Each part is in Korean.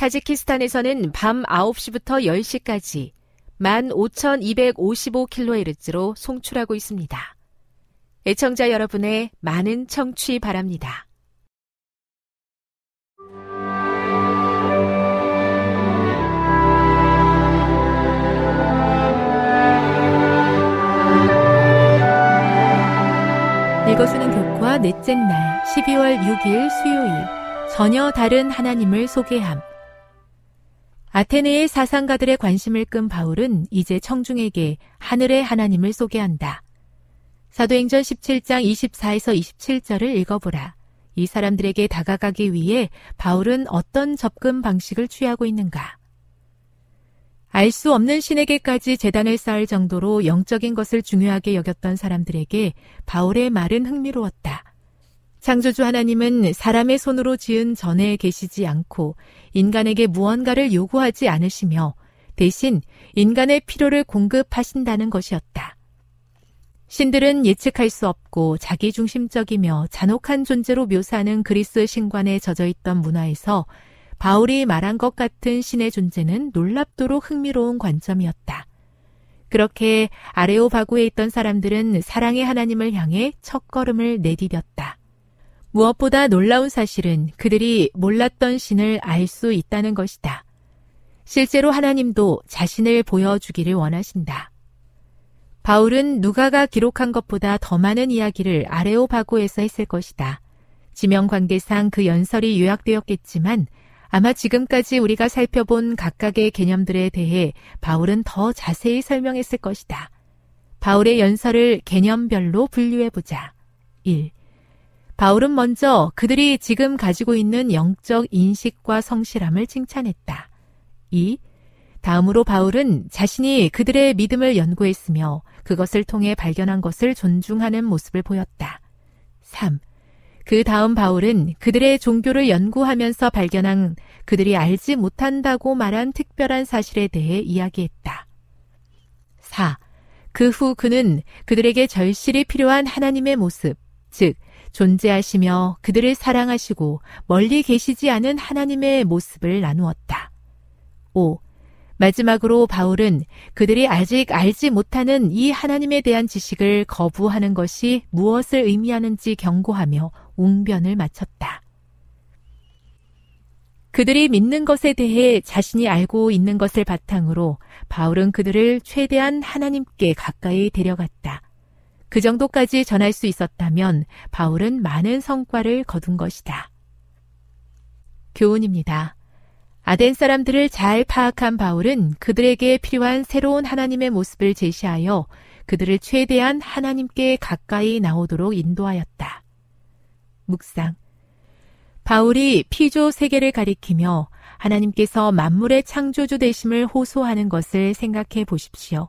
타지키스탄에서는 밤 9시부터 10시까지 15,255kHz로 송출하고 있습니다. 애청자 여러분의 많은 청취 바랍니다. 읽어주는 교과 넷째 날 12월 6일 수요일 전혀 다른 하나님을 소개함 아테네의 사상가들의 관심을 끈 바울은 이제 청중에게 하늘의 하나님을 소개한다. 사도행전 17장 24에서 27절을 읽어보라. 이 사람들에게 다가가기 위해 바울은 어떤 접근 방식을 취하고 있는가? 알 수 없는 신에게까지 재단을 쌓을 정도로 영적인 것을 중요하게 여겼던 사람들에게 바울의 말은 흥미로웠다. 창조주 하나님은 사람의 손으로 지은 전에 계시지 않고 인간에게 무언가를 요구하지 않으시며 대신 인간의 필요를 공급하신다는 것이었다. 신들은 예측할 수 없고 자기중심적이며 잔혹한 존재로 묘사하는 그리스 신관에 젖어 있던 문화에서 바울이 말한 것 같은 신의 존재는 놀랍도록 흥미로운 관점이었다. 그렇게 아레오바구에 있던 사람들은 사랑의 하나님을 향해 첫걸음을 내디뎠다. 무엇보다 놀라운 사실은 그들이 몰랐던 신을 알 수 있다는 것이다. 실제로 하나님도 자신을 보여주기를 원하신다. 바울은 누가가 기록한 것보다 더 많은 이야기를 아레오바고에서 했을 것이다. 지명 관계상 그 연설이 요약되었겠지만 아마 지금까지 우리가 살펴본 각각의 개념들에 대해 바울은 더 자세히 설명했을 것이다. 바울의 연설을 개념별로 분류해보자. 1. 바울은 먼저 그들이 지금 가지고 있는 영적 인식과 성실함을 칭찬했다. 2. 다음으로 바울은 자신이 그들의 믿음을 연구했으며 그것을 통해 발견한 것을 존중하는 모습을 보였다. 3. 그 다음 바울은 그들의 종교를 연구하면서 발견한 그들이 알지 못한다고 말한 특별한 사실에 대해 이야기했다. 4. 그 후 그는 그들에게 절실히 필요한 하나님의 모습, 즉, 존재하시며 그들을 사랑하시고 멀리 계시지 않은 하나님의 모습을 나누었다. 5. 마지막으로 바울은 그들이 아직 알지 못하는 이 하나님에 대한 지식을 거부하는 것이 무엇을 의미하는지 경고하며 웅변을 마쳤다. 그들이 믿는 것에 대해 자신이 알고 있는 것을 바탕으로 바울은 그들을 최대한 하나님께 가까이 데려갔다. 그 정도까지 전할 수 있었다면 바울은 많은 성과를 거둔 것이다. 교훈입니다. 아덴 사람들을 잘 파악한 바울은 그들에게 필요한 새로운 하나님의 모습을 제시하여 그들을 최대한 하나님께 가까이 나오도록 인도하였다. 묵상. 바울이 피조 세계를 가리키며 하나님께서 만물의 창조주 되심을 호소하는 것을 생각해 보십시오.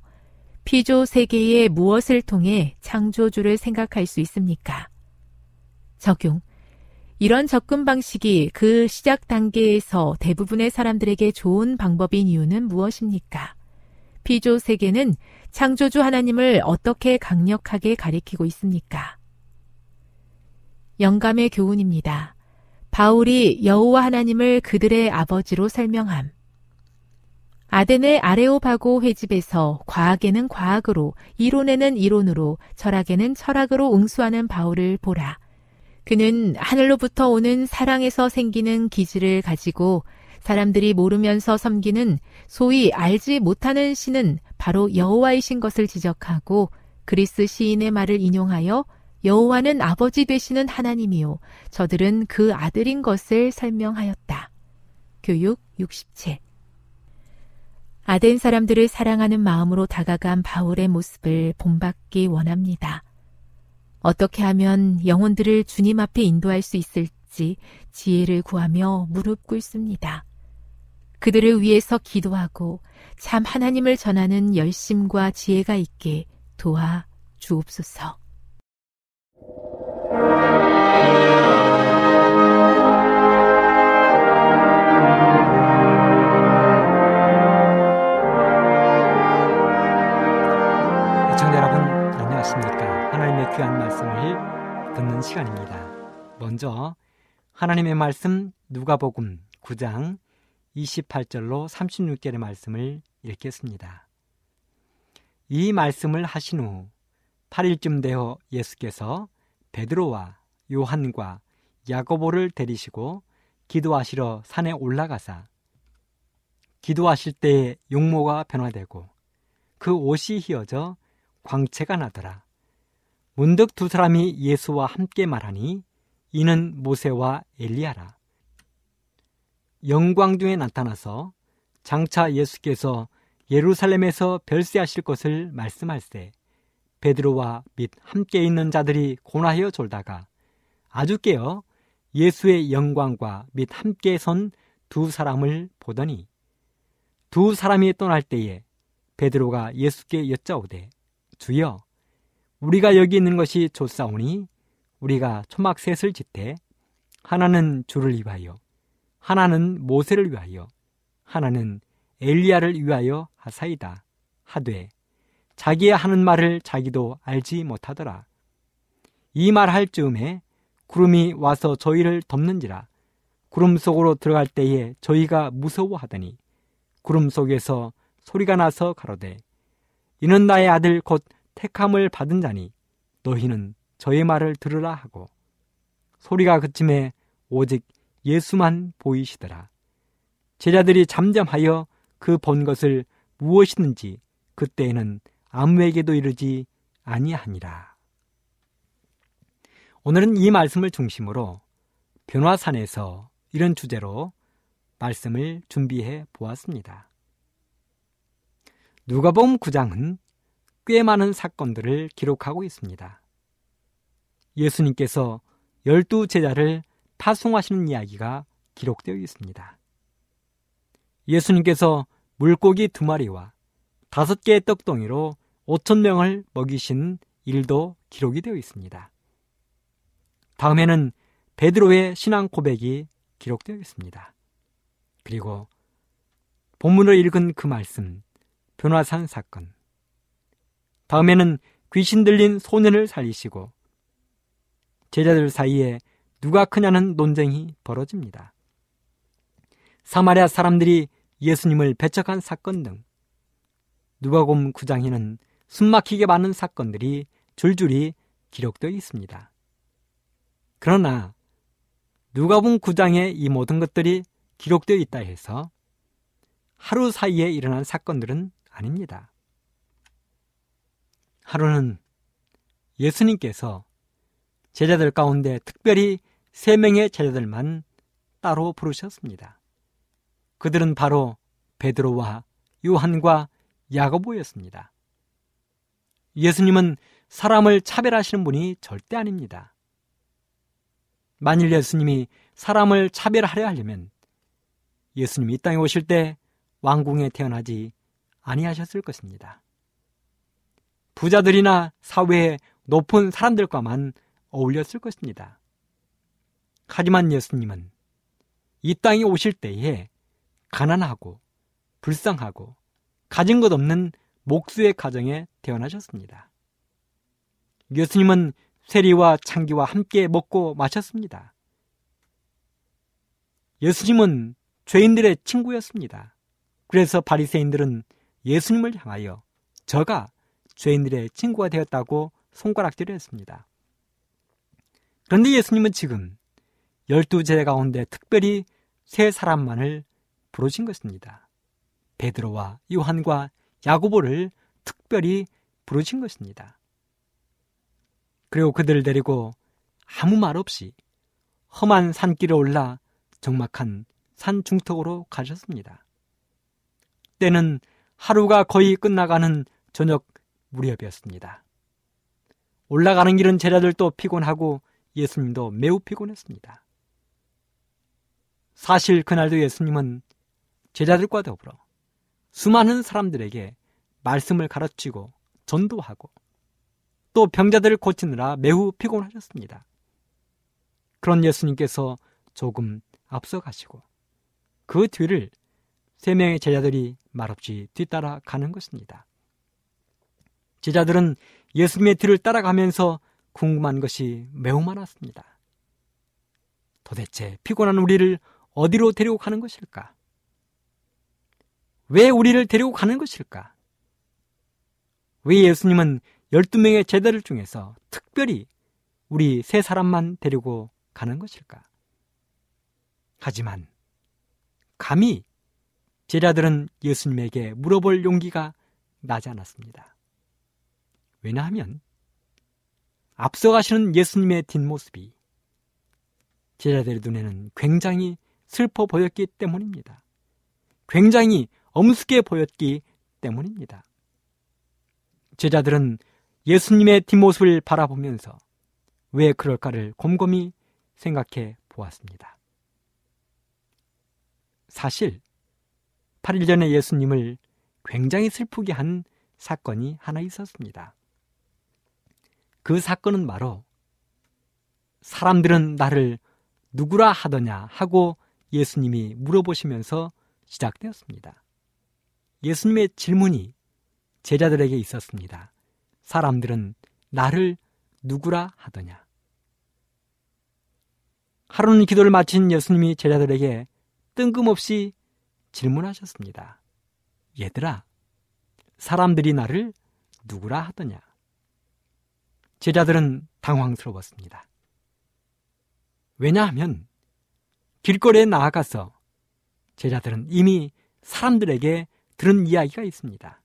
피조 세계의 무엇을 통해 창조주를 생각할 수 있습니까? 적용. 이런 접근 방식이 그 시작 단계에서 대부분의 사람들에게 좋은 방법인 이유는 무엇입니까? 피조 세계는 창조주 하나님을 어떻게 강력하게 가리키고 있습니까? 영감의 교훈입니다. 바울이 여호와 하나님을 그들의 아버지로 설명함. 아덴의 아레오바고 회집에서 과학에는 과학으로, 이론에는 이론으로, 철학에는 철학으로 응수하는 바울을 보라. 그는 하늘로부터 오는 사랑에서 생기는 기질을 가지고 사람들이 모르면서 섬기는 소위 알지 못하는 신은 바로 여호와이신 것을 지적하고 그리스 시인의 말을 인용하여 여호와는 아버지 되시는 하나님이요 저들은 그 아들인 것을 설명하였다. 교육 67 아덴 사람들을 사랑하는 마음으로 다가간 바울의 모습을 본받기 원합니다. 어떻게 하면 영혼들을 주님 앞에 인도할 수 있을지 지혜를 구하며 무릎 꿇습니다. 그들을 위해서 기도하고 참 하나님을 전하는 열심과 지혜가 있게 도와 주옵소서. 귀한 말씀을 듣는 시간입니다. 먼저 하나님의 말씀 누가복음 9장 28절로 36절의 말씀을 읽겠습니다. 이 말씀을 하신 후 8일쯤 되어 예수께서 베드로와 요한과 야고보를 데리시고 기도하시러 산에 올라가사 기도하실 때에 용모가 변화되고 그 옷이 휘어져 광채가 나더라. 문득 두 사람이 예수와 함께 말하니 이는 모세와 엘리야라. 영광 중에 나타나서 장차 예수께서 예루살렘에서 별세하실 것을 말씀할세 베드로와 및 함께 있는 자들이 고나하여 졸다가 아주 깨어 예수의 영광과 및 함께 선 두 사람을 보더니 두 사람이 떠날 때에 베드로가 예수께 여짜오되 주여 우리가 여기 있는 것이 좋사오니 우리가 초막 셋을 짓되 하나는 주를 위하여 하나는 모세를 위하여 하나는 엘리야를 위하여 하사이다. 하되 자기의 하는 말을 자기도 알지 못하더라. 이 말 할 즈음에 구름이 와서 저희를 덮는지라. 구름 속으로 들어갈 때에 저희가 무서워하더니 구름 속에서 소리가 나서 가로되 이는 나의 아들 곧 택함을 받은 자니 너희는 저의 말을 들으라 하고 소리가 그침에 오직 예수만 보이시더라. 제자들이 잠잠하여 그 본 것을 무엇이든지 그때에는 아무에게도 이르지 아니하니라. 오늘은 이 말씀을 중심으로 변화산에서 이런 주제로 말씀을 준비해 보았습니다. 누가복음 9장은 꽤 많은 사건들을 기록하고 있습니다. 예수님께서 열두 제자를 파송하시는 이야기가 기록되어 있습니다. 예수님께서 물고기 두 마리와 다섯 개의 떡덩이로 오천 명을 먹이신 일도 기록이 되어 있습니다. 다음에는 베드로의 신앙 고백이 기록되어 있습니다. 그리고 본문을 읽은 그 말씀, 변화산 사건, 다음에는 귀신 들린 소년을 살리시고 제자들 사이에 누가 크냐는 논쟁이 벌어집니다. 사마리아 사람들이 예수님을 배척한 사건 등 누가곰 9장에는 숨막히게 많은 사건들이 줄줄이 기록되어 있습니다. 그러나 누가복음 9장에 이 모든 것들이 기록되어 있다 해서 하루 사이에 일어난 사건들은 아닙니다. 하루는 예수님께서 제자들 가운데 특별히 세 명의 제자들만 따로 부르셨습니다. 그들은 바로 베드로와 요한과 야고보였습니다. 예수님은 사람을 차별하시는 분이 절대 아닙니다. 만일 예수님이 사람을 차별하려 하려면 예수님이 이 땅에 오실 때 왕궁에 태어나지 아니하셨을 것입니다. 부자들이나 사회의 높은 사람들과만 어울렸을 것입니다. 하지만 예수님은 이 땅에 오실 때에 가난하고 불쌍하고 가진 것 없는 목수의 가정에 태어나셨습니다. 예수님은 세리와 창기와 함께 먹고 마셨습니다. 예수님은 죄인들의 친구였습니다. 그래서 바리새인들은 예수님을 향하여 저가 죄인들의 친구가 되었다고 손가락질을 했습니다. 그런데 예수님은 지금 열두 제자 가운데 특별히 세 사람만을 부르신 것입니다. 베드로와 요한과 야고보를 특별히 부르신 것입니다. 그리고 그들을 데리고 아무 말 없이 험한 산길을 올라 적막한 산 중턱으로 가셨습니다. 때는 하루가 거의 끝나가는 저녁 무렵이었습니다. 올라가는 길은 제자들도 피곤하고 예수님도 매우 피곤했습니다. 사실 그날도 예수님은 제자들과 더불어 수많은 사람들에게 말씀을 가르치고 전도하고 또 병자들을 고치느라 매우 피곤하셨습니다. 그런 예수님께서 조금 앞서가시고 그 뒤를 세 명의 제자들이 말없이 뒤따라 가는 것입니다. 제자들은 예수님의 뒤를 따라가면서 궁금한 것이 매우 많았습니다. 도대체 피곤한 우리를 어디로 데리고 가는 것일까? 왜 우리를 데리고 가는 것일까? 왜 예수님은 12명의 제자들 중에서 특별히 우리 세 사람만 데리고 가는 것일까? 하지만 감히 제자들은 예수님에게 물어볼 용기가 나지 않았습니다. 왜냐하면 앞서가시는 예수님의 뒷모습이 제자들의 눈에는 굉장히 슬퍼 보였기 때문입니다. 굉장히 엄숙해 보였기 때문입니다. 제자들은 예수님의 뒷모습을 바라보면서 왜 그럴까를 곰곰이 생각해 보았습니다. 사실 8일 전에 예수님을 굉장히 슬프게 한 사건이 하나 있었습니다. 그 사건은 바로 사람들은 나를 누구라 하더냐 하고 예수님이 물어보시면서 시작되었습니다. 예수님의 질문이 제자들에게 있었습니다. 사람들은 나를 누구라 하더냐? 하루는 기도를 마친 예수님이 제자들에게 뜬금없이 질문하셨습니다. 얘들아, 사람들이 나를 누구라 하더냐? 제자들은 당황스러웠습니다. 왜냐하면 길거리에 나아가서 제자들은 이미 사람들에게 들은 이야기가 있습니다.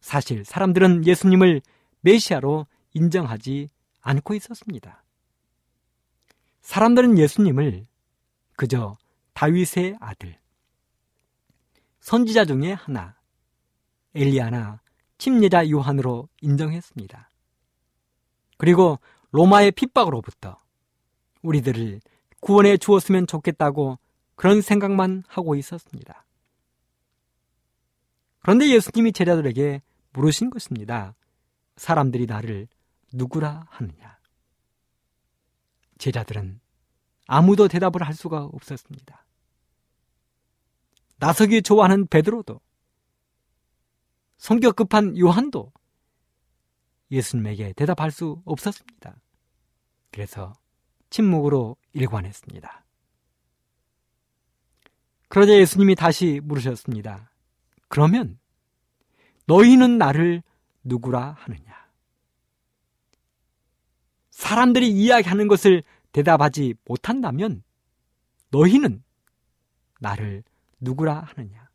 사실 사람들은 예수님을 메시아로 인정하지 않고 있었습니다. 사람들은 예수님을 그저 다윗의 아들, 선지자 중의 하나, 엘리아나 침례자 요한으로 인정했습니다. 그리고 로마의 핍박으로부터 우리들을 구원해 주었으면 좋겠다고 그런 생각만 하고 있었습니다. 그런데 예수님이 제자들에게 물으신 것입니다. 사람들이 나를 누구라 하느냐? 제자들은 아무도 대답을 할 수가 없었습니다. 나서기 좋아하는 베드로도 성격 급한 요한도 예수님에게 대답할 수 없었습니다. 그래서 침묵으로 일관했습니다. 그러자 예수님이 다시 물으셨습니다. 그러면 너희는 나를 누구라 하느냐? 사람들이 이야기하는 것을 대답하지 못한다면 너희는 나를 누구라 하느냐?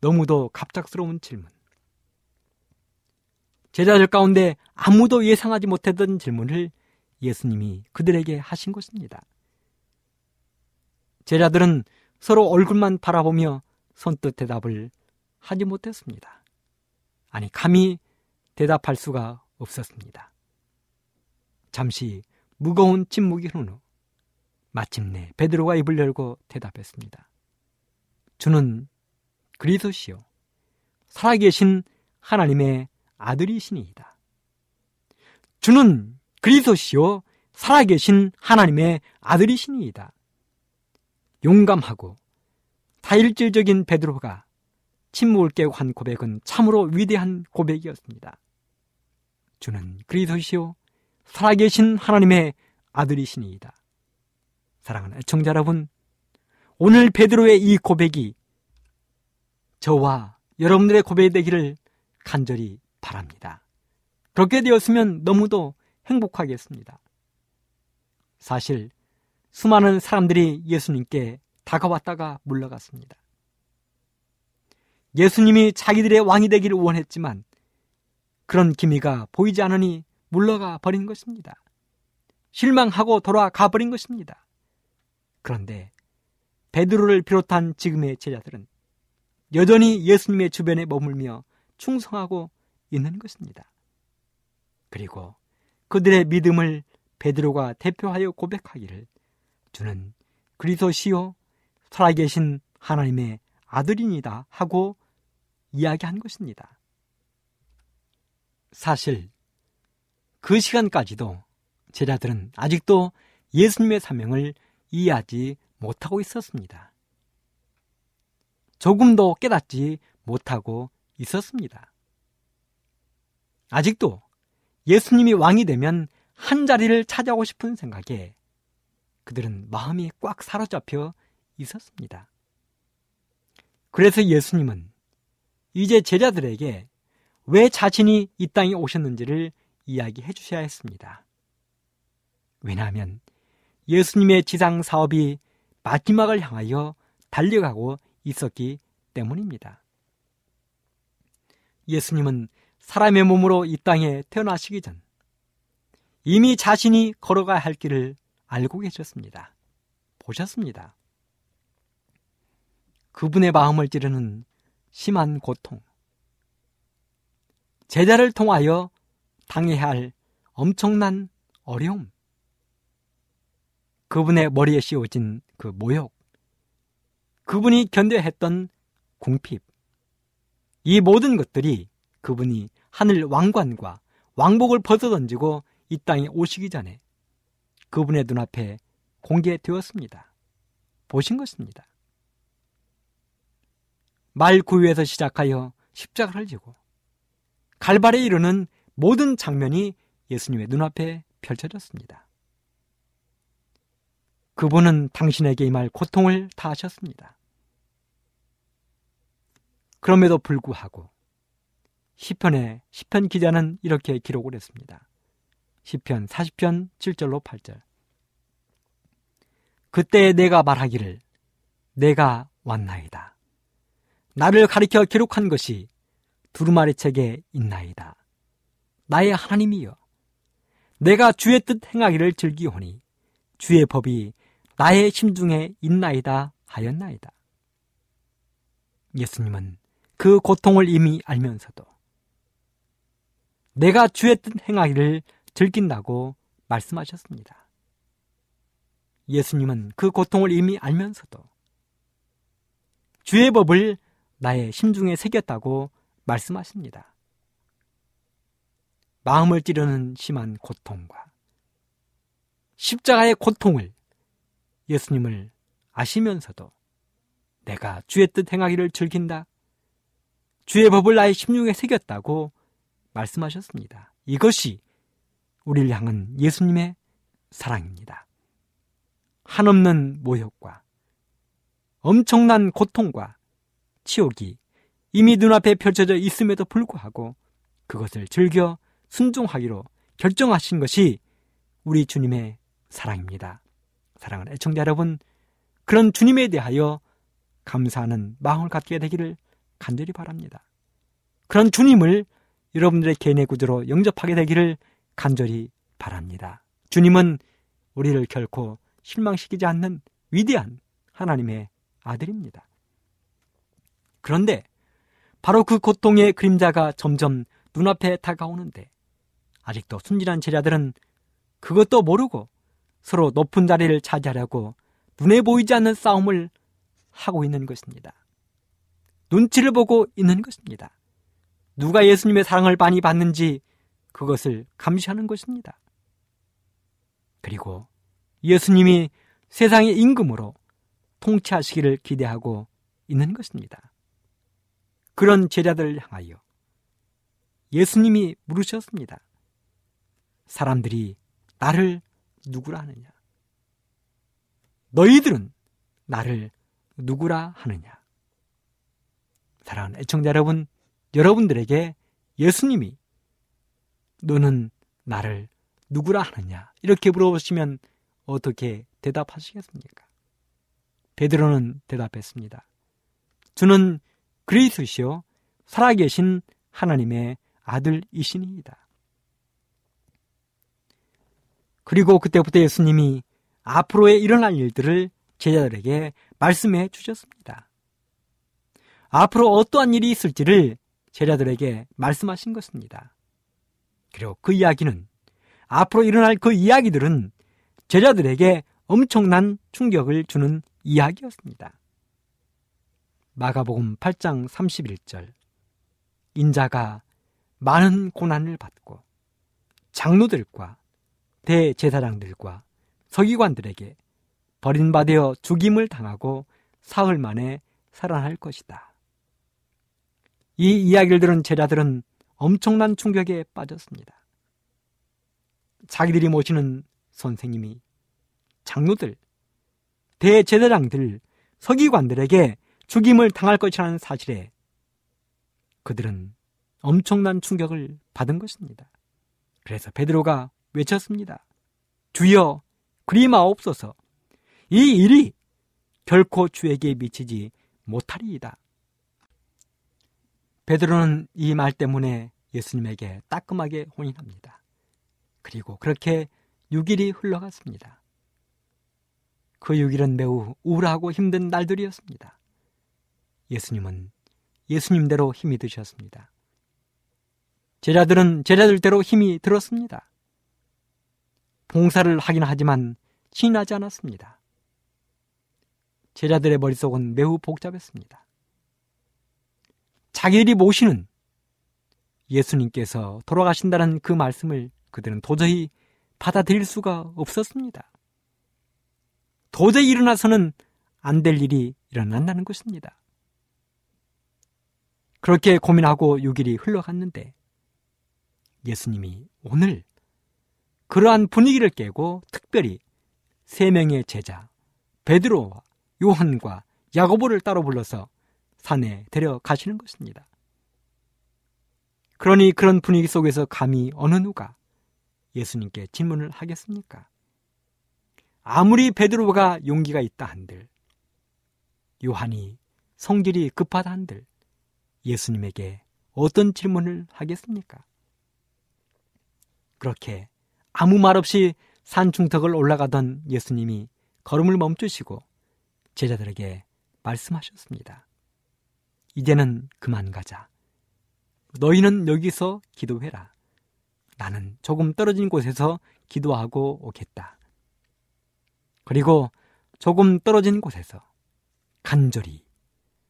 너무도 갑작스러운 질문. 제자들 가운데 아무도 예상하지 못했던 질문을 예수님이 그들에게 하신 것입니다. 제자들은 서로 얼굴만 바라보며 선뜻 대답을 하지 못했습니다. 아니, 감히 대답할 수가 없었습니다. 잠시 무거운 침묵이 흐른 후 마침내 베드로가 입을 열고 대답했습니다. 주는 그리스도시요 살아계신 하나님의 아들이시니이다. 주는 그리스도시요 살아계신 하나님의 아들이시니이다. 용감하고 다일질적인 베드로가 침묵을 깨고 한 고백은 참으로 위대한 고백이었습니다. 주는 그리스도시요 살아계신 하나님의 아들이시니이다. 사랑하는 애청자 여러분, 오늘 베드로의 이 고백이 저와 여러분들의 고백이 되기를 간절히 바랍니다. 그렇게 되었으면 너무도 행복하겠습니다. 사실 수많은 사람들이 예수님께 다가왔다가 물러갔습니다. 예수님이 자기들의 왕이 되기를 원했지만 그런 기미가 보이지 않으니 물러가 버린 것입니다. 실망하고 돌아가 버린 것입니다. 그런데 베드로를 비롯한 지금의 제자들은 여전히 예수님의 주변에 머물며 충성하고 있는 것입니다. 그리고 그들의 믿음을 베드로가 대표하여 고백하기를 주는 그리스도시요 살아계신 하나님의 아들이니다 하고 이야기한 것입니다. 사실 그 시간까지도 제자들은 아직도 예수님의 사명을 이해하지 못하고 있었습니다. 조금도 깨닫지 못하고 있었습니다. 아직도 예수님이 왕이 되면 한 자리를 차지하고 싶은 생각에 그들은 마음이 꽉 사로잡혀 있었습니다. 그래서 예수님은 이제 제자들에게 왜 자신이 이 땅에 오셨는지를 이야기해 주셔야 했습니다. 왜냐하면 예수님의 지상 사업이 마지막을 향하여 달려가고 있었기 때문입니다. 예수님은 사람의 몸으로 이 땅에 태어나시기 전 이미 자신이 걸어가야 할 길을 알고 계셨습니다. 보셨습니다. 그분의 마음을 찌르는 심한 고통, 제자를 통하여 당해야 할 엄청난 어려움, 그분의 머리에 씌워진 그 모욕, 그분이 견뎌야 했던 궁핍, 이 모든 것들이 그분이 하늘 왕관과 왕복을 벗어던지고 이 땅에 오시기 전에 그분의 눈앞에 공개되었습니다. 보신 것입니다. 말 구유에서 시작하여 십자가를 지고 갈발에 이르는 모든 장면이 예수님의 눈앞에 펼쳐졌습니다. 그분은 당신에게 임할 고통을 다 하셨습니다. 그럼에도 불구하고 시편의 시편 기자는 이렇게 기록을 했습니다. 시편 40편 7절로 8절. 그때 내가 말하기를 내가 왔나이다. 나를 가리켜 기록한 것이 두루마리 책에 있나이다. 나의 하나님이여 내가 주의 뜻 행하기를 즐기오니 주의 법이 나의 심중에 있나이다 하였나이다. 예수님은 그 고통을 이미 알면서도 내가 주의 뜻 행하기를 즐긴다고 말씀하셨습니다. 예수님은 그 고통을 이미 알면서도 주의 법을 나의 심중에 새겼다고 말씀하십니다. 마음을 찌르는 심한 고통과 십자가의 고통을 예수님을 아시면서도 내가 주의 뜻 행하기를 즐긴다. 주의 법을 나의 심중에 새겼다고 말씀하셨습니다. 이것이 우리를 향한 예수님의 사랑입니다. 한없는 모욕과 엄청난 고통과 치욕이 이미 눈앞에 펼쳐져 있음에도 불구하고 그것을 즐겨 순종하기로 결정하신 것이 우리 주님의 사랑입니다. 사랑하는 애청자 여러분, 그런 주님에 대하여 감사하는 마음을 갖게 되기를 간절히 바랍니다. 그런 주님을 여러분들의 개인의 구조로 영접하게 되기를 간절히 바랍니다. 주님은 우리를 결코 실망시키지 않는 위대한 하나님의 아들입니다. 그런데 바로 그 고통의 그림자가 점점 눈앞에 다가오는데 아직도 순진한 제자들은 그것도 모르고 서로 높은 자리를 차지하려고 눈에 보이지 않는 싸움을 하고 있는 것입니다. 눈치를 보고 있는 것입니다. 누가 예수님의 사랑을 많이 받는지 그것을 감시하는 것입니다. 그리고 예수님이 세상의 임금으로 통치하시기를 기대하고 있는 것입니다. 그런 제자들을 향하여 예수님이 물으셨습니다. 사람들이 나를 누구라 하느냐? 너희들은 나를 누구라 하느냐? 사랑하는 애청자 여러분, 여러분들에게 예수님이 너는 나를 누구라 하느냐? 이렇게 물어보시면 어떻게 대답하시겠습니까? 베드로는 대답했습니다. 주는 그리스시요 살아계신 하나님의 아들이시니이다. 그리고 그때부터 예수님이 앞으로에 일어날 일들을 제자들에게 말씀해 주셨습니다. 앞으로 어떠한 일이 있을지를 제자들에게 말씀하신 것입니다. 그리고 그 이야기는 앞으로 일어날 그 이야기들은 제자들에게 엄청난 충격을 주는 이야기였습니다. 마가복음 8장 31절 인자가 많은 고난을 받고 장로들과 대제사장들과 서기관들에게 버림받아 죽임을 당하고 사흘 만에 살아날 것이다. 이 이야기를 들은 제자들은 엄청난 충격에 빠졌습니다. 자기들이 모시는 선생님이 장로들, 대제사장들, 서기관들에게 죽임을 당할 것이라는 사실에 그들은 엄청난 충격을 받은 것입니다. 그래서 베드로가 외쳤습니다. 주여 그리마옵소서. 이 일이 결코 주에게 미치지 못하리이다. 베드로는 이 말 때문에 예수님에게 따끔하게 혼인합니다. 그리고 그렇게 6일이 흘러갔습니다. 그 6일은 매우 우울하고 힘든 날들이었습니다. 예수님은 예수님대로 힘이 드셨습니다. 제자들은 제자들대로 힘이 들었습니다. 봉사를 하긴 하지만 신하지 않았습니다. 제자들의 머릿속은 매우 복잡했습니다. 자기들이 모시는 예수님께서 돌아가신다는 그 말씀을 그들은 도저히 받아들일 수가 없었습니다. 도저히 일어나서는 안 될 일이 일어난다는 것입니다. 그렇게 고민하고 6일이 흘러갔는데 예수님이 오늘 그러한 분위기를 깨고 특별히 세 명의 제자 베드로와 요한과 야고보를 따로 불러서 산에 데려가시는 것입니다. 그러니 그런 분위기 속에서 감히 어느 누가 예수님께 질문을 하겠습니까? 아무리 베드로가 용기가 있다 한들 요한이 성질이 급하다 한들 예수님에게 어떤 질문을 하겠습니까? 그렇게 아무 말 없이 산 중턱을 올라가던 예수님이 걸음을 멈추시고 제자들에게 말씀하셨습니다. 이제는 그만 가자. 너희는 여기서 기도해라. 나는 조금 떨어진 곳에서 기도하고 오겠다. 그리고 조금 떨어진 곳에서 간절히,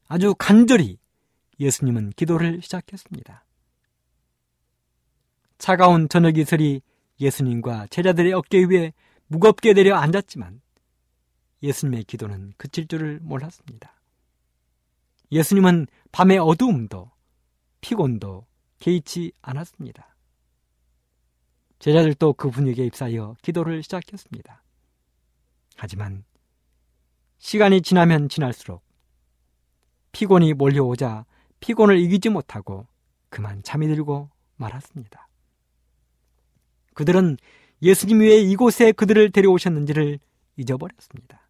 아주 간절히 예수님은 기도를 시작했습니다. 차가운 저녁 이슬이 예수님과 제자들의 어깨 위에 무겁게 내려 앉았지만 예수님의 기도는 그칠 줄을 몰랐습니다. 예수님은 밤의 어두움도 피곤도 개의치 않았습니다. 제자들도 그 분위기에 입사하여 기도를 시작했습니다. 하지만 시간이 지나면 지날수록 피곤이 몰려오자 피곤을 이기지 못하고 그만 잠이 들고 말았습니다. 그들은 예수님이 왜 이곳에 그들을 데려오셨는지를 잊어버렸습니다.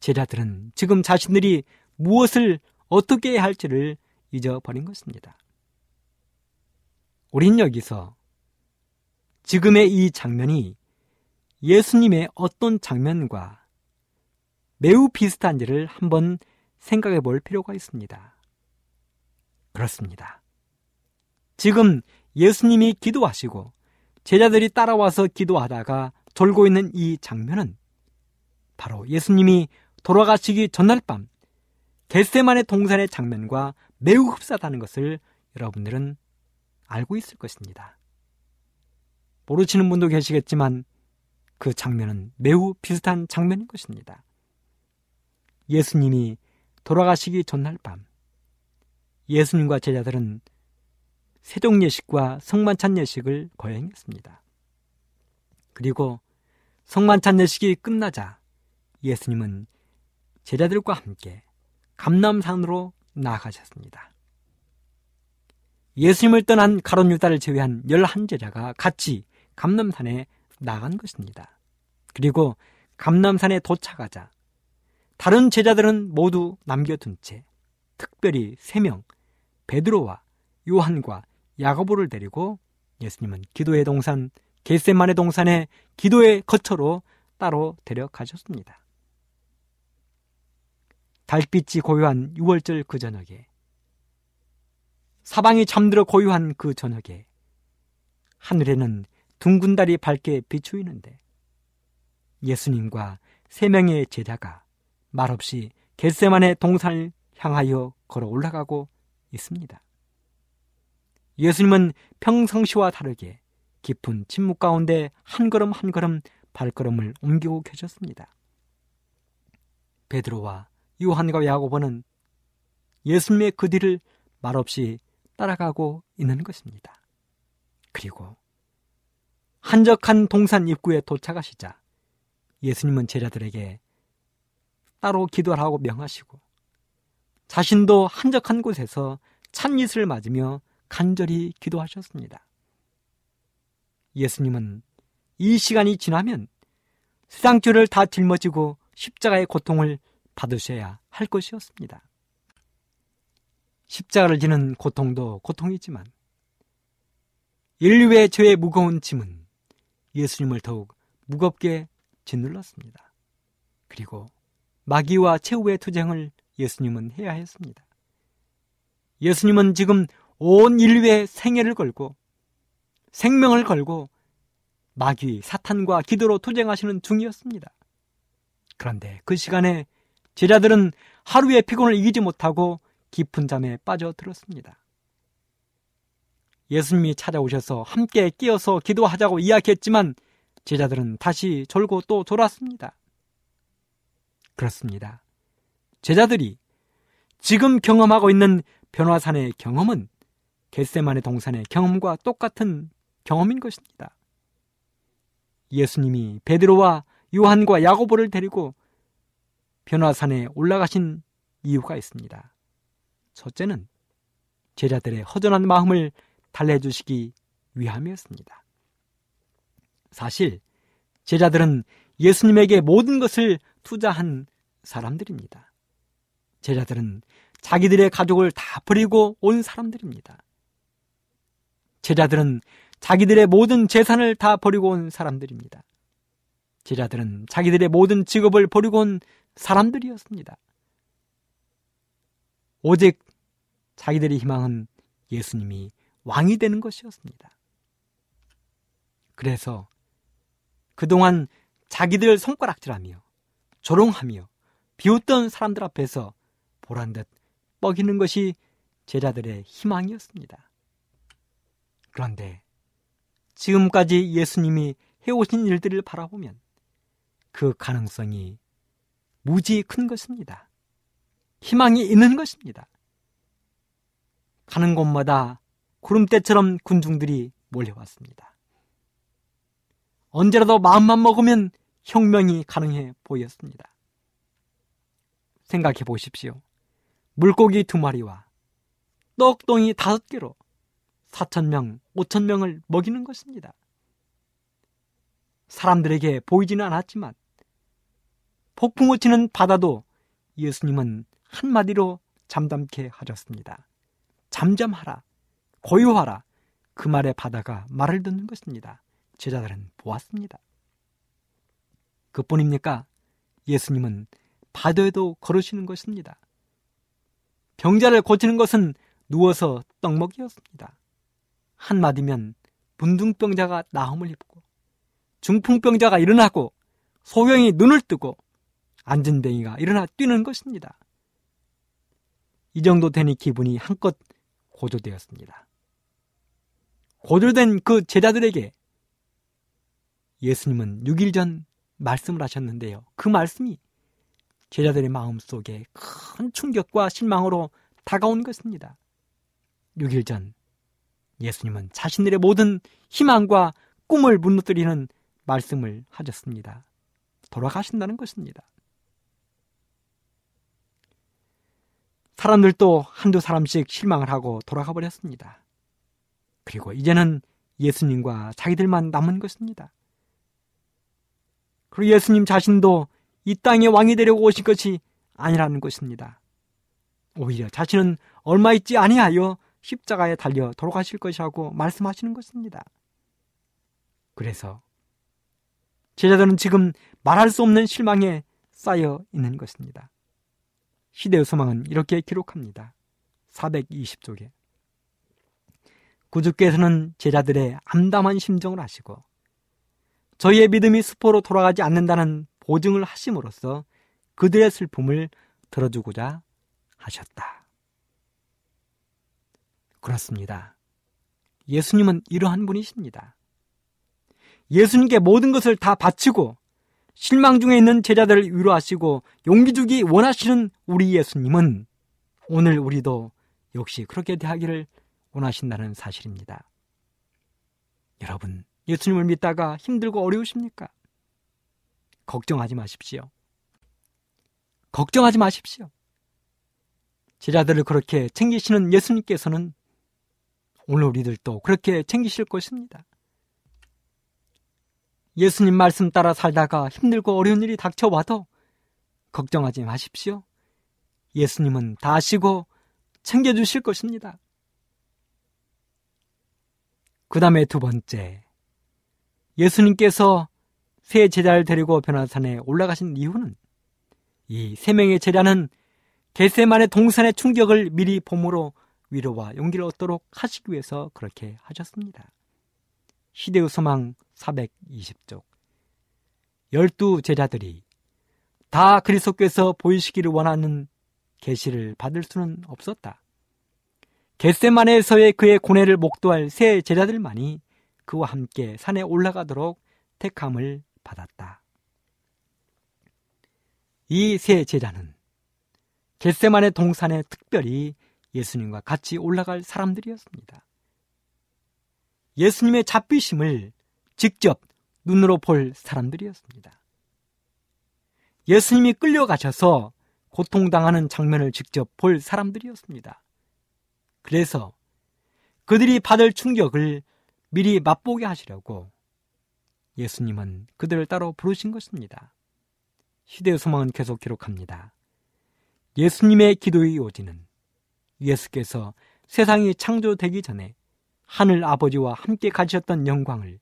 제자들은 지금 자신들이 무엇을 어떻게 해야 할지를 잊어버린 것입니다. 우린 여기서 지금의 이 장면이 예수님의 어떤 장면과 매우 비슷한지를 한번 생각해 볼 필요가 있습니다. 그렇습니다. 지금 예수님이 기도하시고 제자들이 따라와서 기도하다가 졸고 있는 이 장면은 바로 예수님이 돌아가시기 전날 밤 겟세만의 동산의 장면과 매우 흡사하다는 것을 여러분들은 알고 있을 것입니다. 모르시는 분도 계시겠지만 그 장면은 매우 비슷한 장면인 것입니다. 예수님이 돌아가시기 전날 밤 예수님과 제자들은 세종 예식과 성만찬 예식을 거행했습니다. 그리고 성만찬 예식이 끝나자 예수님은 제자들과 함께 감남산으로 나아가셨습니다. 예수님을 떠난 가론 유다를 제외한 열한 제자가 같이 감남산에 나간 것입니다. 그리고 감남산에 도착하자 다른 제자들은 모두 남겨둔 채 특별히 세 명 베드로와 요한과 야고보를 데리고 예수님은 기도의 동산 겟세만의 동산에 기도의 거처로 따로 데려가셨습니다. 달빛이 고요한 6월절 그 저녁에 사방이 잠들어 고요한 그 저녁에 하늘에는 둥근 달이 밝게 비추이는데 예수님과 세 명의 제자가 말없이 겟세만의 동산을 향하여 걸어 올라가고 있습니다. 예수님은 평상시와 다르게 깊은 침묵 가운데 한 걸음 한 걸음 발걸음을 옮기고 계셨습니다. 베드로와 요한과 야고보는 예수님의 그 뒤를 말없이 따라가고 있는 것입니다. 그리고 한적한 동산 입구에 도착하시자 예수님은 제자들에게 따로 기도하라고 명하시고 자신도 한적한 곳에서 찬이슬을 맞으며 간절히 기도하셨습니다. 예수님은 이 시간이 지나면 세상 죄를 다 짊어지고 십자가의 고통을 받으셔야 할 것이었습니다. 십자가를 지는 고통도 고통이지만 인류의 죄의 무거운 짐은 예수님을 더욱 무겁게 짓눌렀습니다. 그리고 마귀와 최후의 투쟁을 예수님은 해야 했습니다. 예수님은 지금 온 인류의 생애를 걸고 생명을 걸고 마귀, 사탄과 기도로 투쟁하시는 중이었습니다. 그런데 그 시간에 제자들은 하루의 피곤을 이기지 못하고 깊은 잠에 빠져들었습니다. 예수님이 찾아오셔서 함께 끼어서 기도하자고 이야기했지만 제자들은 다시 졸고 또 졸았습니다. 그렇습니다. 제자들이 지금 경험하고 있는 변화산의 경험은 겟세만의 동산의 경험과 똑같은 경험인 것입니다. 예수님이 베드로와 요한과 야고보를 데리고 변화산에 올라가신 이유가 있습니다. 첫째는 제자들의 허전한 마음을 달래주시기 위함이었습니다. 사실 제자들은 예수님에게 모든 것을 투자한 사람들입니다. 제자들은 자기들의 가족을 다 버리고 온 사람들입니다. 제자들은 자기들의 모든 재산을 다 버리고 온 사람들입니다. 제자들은 자기들의 모든 직업을 버리고 온 사람들이었습니다. 오직 자기들의 희망은 예수님이 왕이 되는 것이었습니다. 그래서 그동안 자기들 손가락질하며 조롱하며 비웃던 사람들 앞에서 보란 듯 뻐기는 것이 제자들의 희망이었습니다. 그런데 지금까지 예수님이 해오신 일들을 바라보면 그 가능성이 무지 큰 것입니다. 희망이 있는 것입니다. 가는 곳마다 구름대처럼 군중들이 몰려왔습니다. 언제라도 마음만 먹으면 혁명이 가능해 보였습니다. 생각해 보십시오. 물고기 두 마리와 떡동이 다섯 개로 4천 명, 5천 명을 먹이는 것입니다. 사람들에게 보이지는 않았지만 폭풍우 치는 바다도 예수님은 한마디로 잠잠케 하셨습니다. 잠잠하라, 고요하라. 그 말에 바다가 말을 듣는 것입니다. 제자들은 보았습니다. 그뿐입니까? 예수님은 바다에도 걸으시는 것입니다. 병자를 고치는 것은 누워서 떡먹이였습니다. 한마디면 문둥병자가 나음을 입고 중풍병자가 일어나고 소경이 눈을 뜨고 안전뱅이가 일어나 뛰는 것입니다. 이 정도 되니 기분이 한껏 고조되었습니다. 고조된 그 제자들에게 예수님은 6일 전 말씀을 하셨는데요. 그 말씀이 제자들의 마음 속에 큰 충격과 실망으로 다가온 것입니다. 6일 전 예수님은 자신들의 모든 희망과 꿈을 무너뜨리는 말씀을 하셨습니다. 돌아가신다는 것입니다. 사람들도 한두 사람씩 실망을 하고 돌아가 버렸습니다. 그리고 이제는 예수님과 자기들만 남은 것입니다. 그리고 예수님 자신도 이 땅에 왕이 되려고 오신 것이 아니라는 것입니다. 오히려 자신은 얼마 있지 아니하여 십자가에 달려 돌아가실 것이라고 말씀하시는 것입니다. 그래서 제자들은 지금 말할 수 없는 실망에 쌓여 있는 것입니다. 시대의 소망은 이렇게 기록합니다. 420쪽에 구주께서는 제자들의 암담한 심정을 아시고 저희의 믿음이 수포로 돌아가지 않는다는 보증을 하심으로써 그들의 슬픔을 들어주고자 하셨다. 그렇습니다. 예수님은 이러한 분이십니다. 예수님께 모든 것을 다 바치고 실망 중에 있는 제자들을 위로하시고 용기 주기 원하시는 우리 예수님은 오늘 우리도 역시 그렇게 대하기를 원하신다는 사실입니다. 여러분, 예수님을 믿다가 힘들고 어려우십니까? 걱정하지 마십시오. 걱정하지 마십시오. 제자들을 그렇게 챙기시는 예수님께서는 오늘 우리들도 그렇게 챙기실 것입니다. 예수님 말씀 따라 살다가 힘들고 어려운 일이 닥쳐와도 걱정하지 마십시오. 예수님은 다 아시고 챙겨주실 것입니다. 그 다음에 두 번째. 예수님께서 세 제자를 데리고 변화산에 올라가신 이유는 이 세 명의 제자는 겟세만의 동산의 충격을 미리 봄으로 위로와 용기를 얻도록 하시기 위해서 그렇게 하셨습니다. 시대의 소망 420쪽 열두 제자들이 다 그리스도께서 보이시기를 원하는 계시를 받을 수는 없었다. 겟세만에서의 그의 고뇌를 목도할 세 제자들만이 그와 함께 산에 올라가도록 택함을 받았다. 이 세 제자는 겟세만의 동산에 특별히 예수님과 같이 올라갈 사람들이었습니다. 예수님의 잡히심을 직접 눈으로 볼 사람들이었습니다. 예수님이 끌려가셔서 고통당하는 장면을 직접 볼 사람들이었습니다. 그래서 그들이 받을 충격을 미리 맛보게 하시려고 예수님은 그들을 따로 부르신 것입니다. 시대의 소망은 계속 기록합니다. 예수님의 기도의 요지는 예수께서 세상이 창조되기 전에 하늘 아버지와 함께 가지셨던 영광을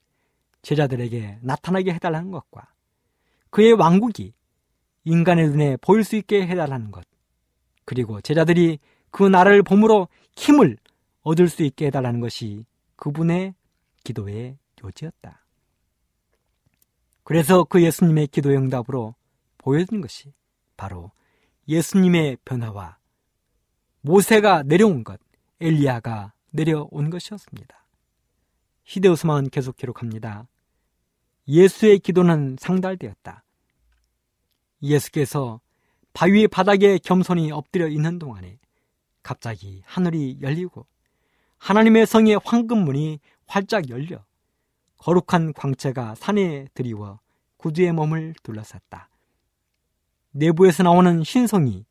제자들에게 나타나게 해달라는 것과 그의 왕국이 인간의 눈에 보일 수 있게 해달라는 것, 그리고 제자들이 그 나라를 봄으로 힘을 얻을 수 있게 해달라는 것이 그분의 기도의 요지였다. 그래서 그 예수님의 기도 응답으로 보여준 것이 바로 예수님의 변화와 모세가 내려온 것, 엘리야가 내려온 것이었습니다. 히데오스만 계속 기록합니다. 예수의 기도는 상달되었다. 예수께서 바위 바닥에 겸손히 엎드려 있는 동안에 갑자기 하늘이 열리고 하나님의 성의 황금문이 활짝 열려 거룩한 광채가 산에 드리워 구두의 몸을 둘러쌌다. 내부에서 나오는 신성이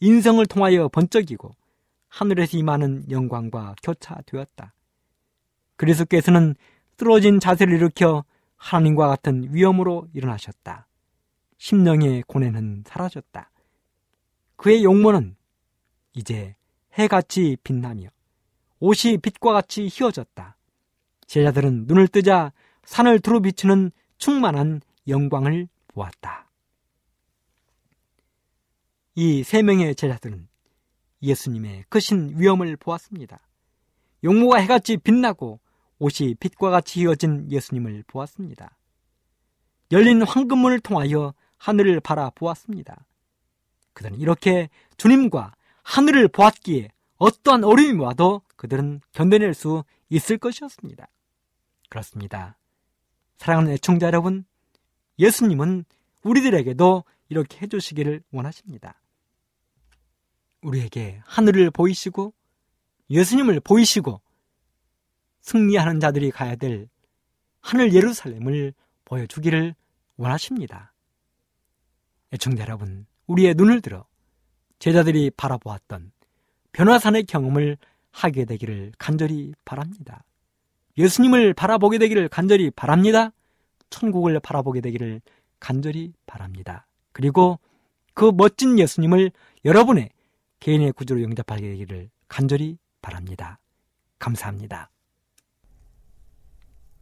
인성을 통하여 번쩍이고 하늘에서 임하는 영광과 교차되었다. 그리스께서는 쓰러진 자세를 일으켜 하나님과 같은 위엄으로 일어나셨다. 심령의 고뇌는 사라졌다. 그의 용모는 이제 해같이 빛나며 옷이 빛과 같이 휘어졌다. 제자들은 눈을 뜨자 산을 두루 비추는 충만한 영광을 보았다. 이 세 명의 제자들은 예수님의 크신 위엄을 보았습니다. 용모가 해같이 빛나고 옷이 빛과 같이 휘어진 예수님을 보았습니다. 열린 황금문을 통하여 하늘을 바라보았습니다. 그들은 이렇게 주님과 하늘을 보았기에 어떠한 어려움이 와도 그들은 견뎌낼 수 있을 것이었습니다. 그렇습니다. 사랑하는 애청자 여러분, 예수님은 우리들에게도 이렇게 해주시기를 원하십니다. 우리에게 하늘을 보이시고 예수님을 보이시고 승리하는 자들이 가야 될 하늘 예루살렘을 보여주기를 원하십니다. 애청자 여러분, 우리의 눈을 들어 제자들이 바라보았던 변화산의 경험을 하게 되기를 간절히 바랍니다. 예수님을 바라보게 되기를 간절히 바랍니다. 천국을 바라보게 되기를 간절히 바랍니다. 그리고 그 멋진 예수님을 여러분의 개인의 구조로 영접하게 되기를 간절히 바랍니다. 감사합니다.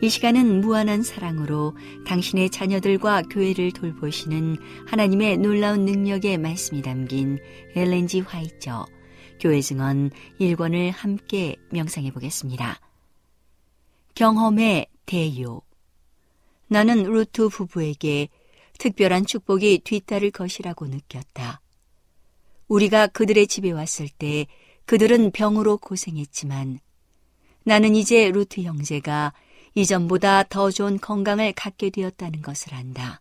이 시간은 무한한 사랑으로 당신의 자녀들과 교회를 돌보시는 하나님의 놀라운 능력의 말씀이 담긴 엘렌지 화이처 교회 증언 1권을 함께 명상해 보겠습니다. 경험의 대요 나는 루트 부부에게 특별한 축복이 뒤따를 것이라고 느꼈다. 우리가 그들의 집에 왔을 때 그들은 병으로 고생했지만 나는 이제 루트 형제가 이전보다 더 좋은 건강을 갖게 되었다는 것을 안다.